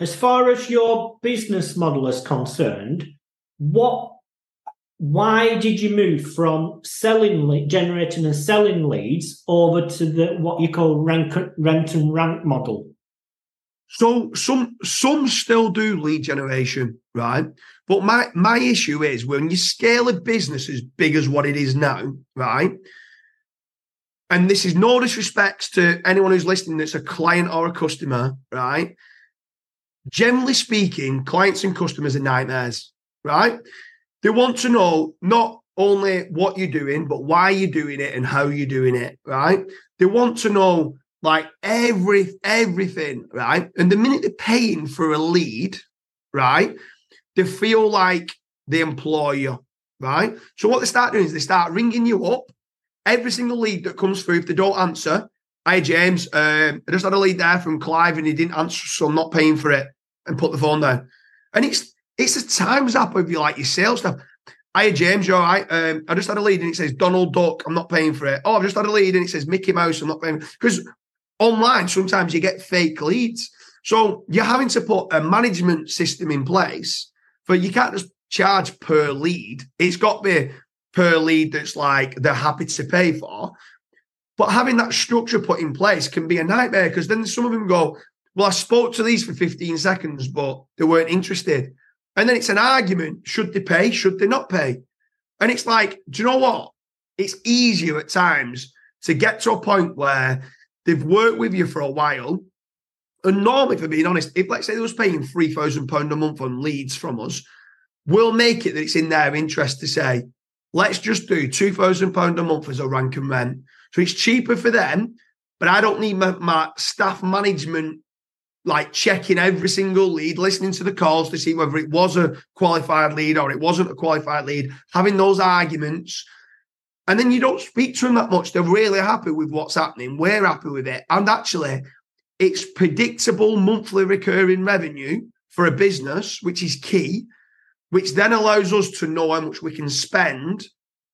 as far as your business model is concerned, what why did you move from selling generating and selling leads over to the what you call rank, rent and rank model? So some some still do lead generation, right? But my my issue is when you scale a business as big as what it is now, right? And this is no disrespect to anyone who's listening that's a client or a customer, right? Generally speaking, clients and customers are nightmares, right? They want to know not only what you're doing, but why you're doing it and how you're doing it, right? They want to know like every everything, right? And the minute they're paying for a lead, right, they feel like the employer, right? So what they start doing is they start ringing you up. Every single lead that comes through, if they don't answer, hi James, um, I just had a lead there from Clive and he didn't answer, so I'm not paying for it, and put the phone down. And it's it's a times up if you like your sales stuff. Hiya, James, you all right? Um, I just had a lead and it says Donald Duck. I'm not paying for it. Oh, I've just had a lead and it says Mickey Mouse. I'm not paying because online sometimes you get fake leads. So you're having to put a management system in place, but you can't just charge per lead. It's got to be per lead that's like they're happy to pay for. But having that structure put in place can be a nightmare because then some of them go, Well, I spoke to these for 15 seconds, but they weren't interested. And then it's an argument should they pay? Should they not pay? And it's like, do you know what? It's easier at times to get to a point where they've worked with you for a while. And normally, for being honest, if let's say they was paying £3,000 a month on leads from us, we'll make it that it's in their interest to say, let's just do £2,000 a month as a rank and rent. So it's cheaper for them, but I don't need my, my staff management like checking every single lead, listening to the calls to see whether it was a qualified lead or it wasn't a qualified lead, having those arguments. And then you don't speak to them that much. They're really happy with what's happening. We're happy with it. And actually, it's predictable monthly recurring revenue for a business, which is key, which then allows us to know how much we can spend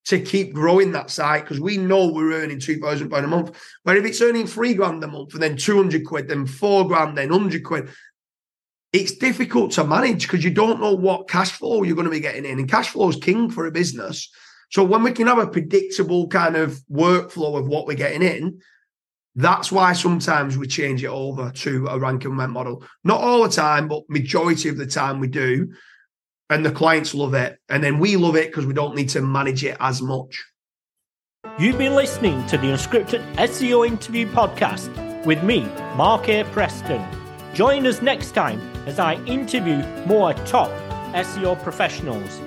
to keep growing that site because we know we're earning two thousand pound a month. But if it's earning three grand a month and then two hundred quid, then four grand, then hundred quid, it's difficult to manage because you don't know what cash flow you're going to be getting in, and cash flow is king for a business. So when we can have a predictable kind of workflow of what we're getting in, that's why sometimes we change it over to a rank and rent model. Not all the time, but majority of the time we do and the clients love it. And then we love it because we don't need to manage it as much. You've been listening to the Unscripted SEO Interview Podcast with me, Mark A. Preston. Join us next time as I interview more top SEO professionals.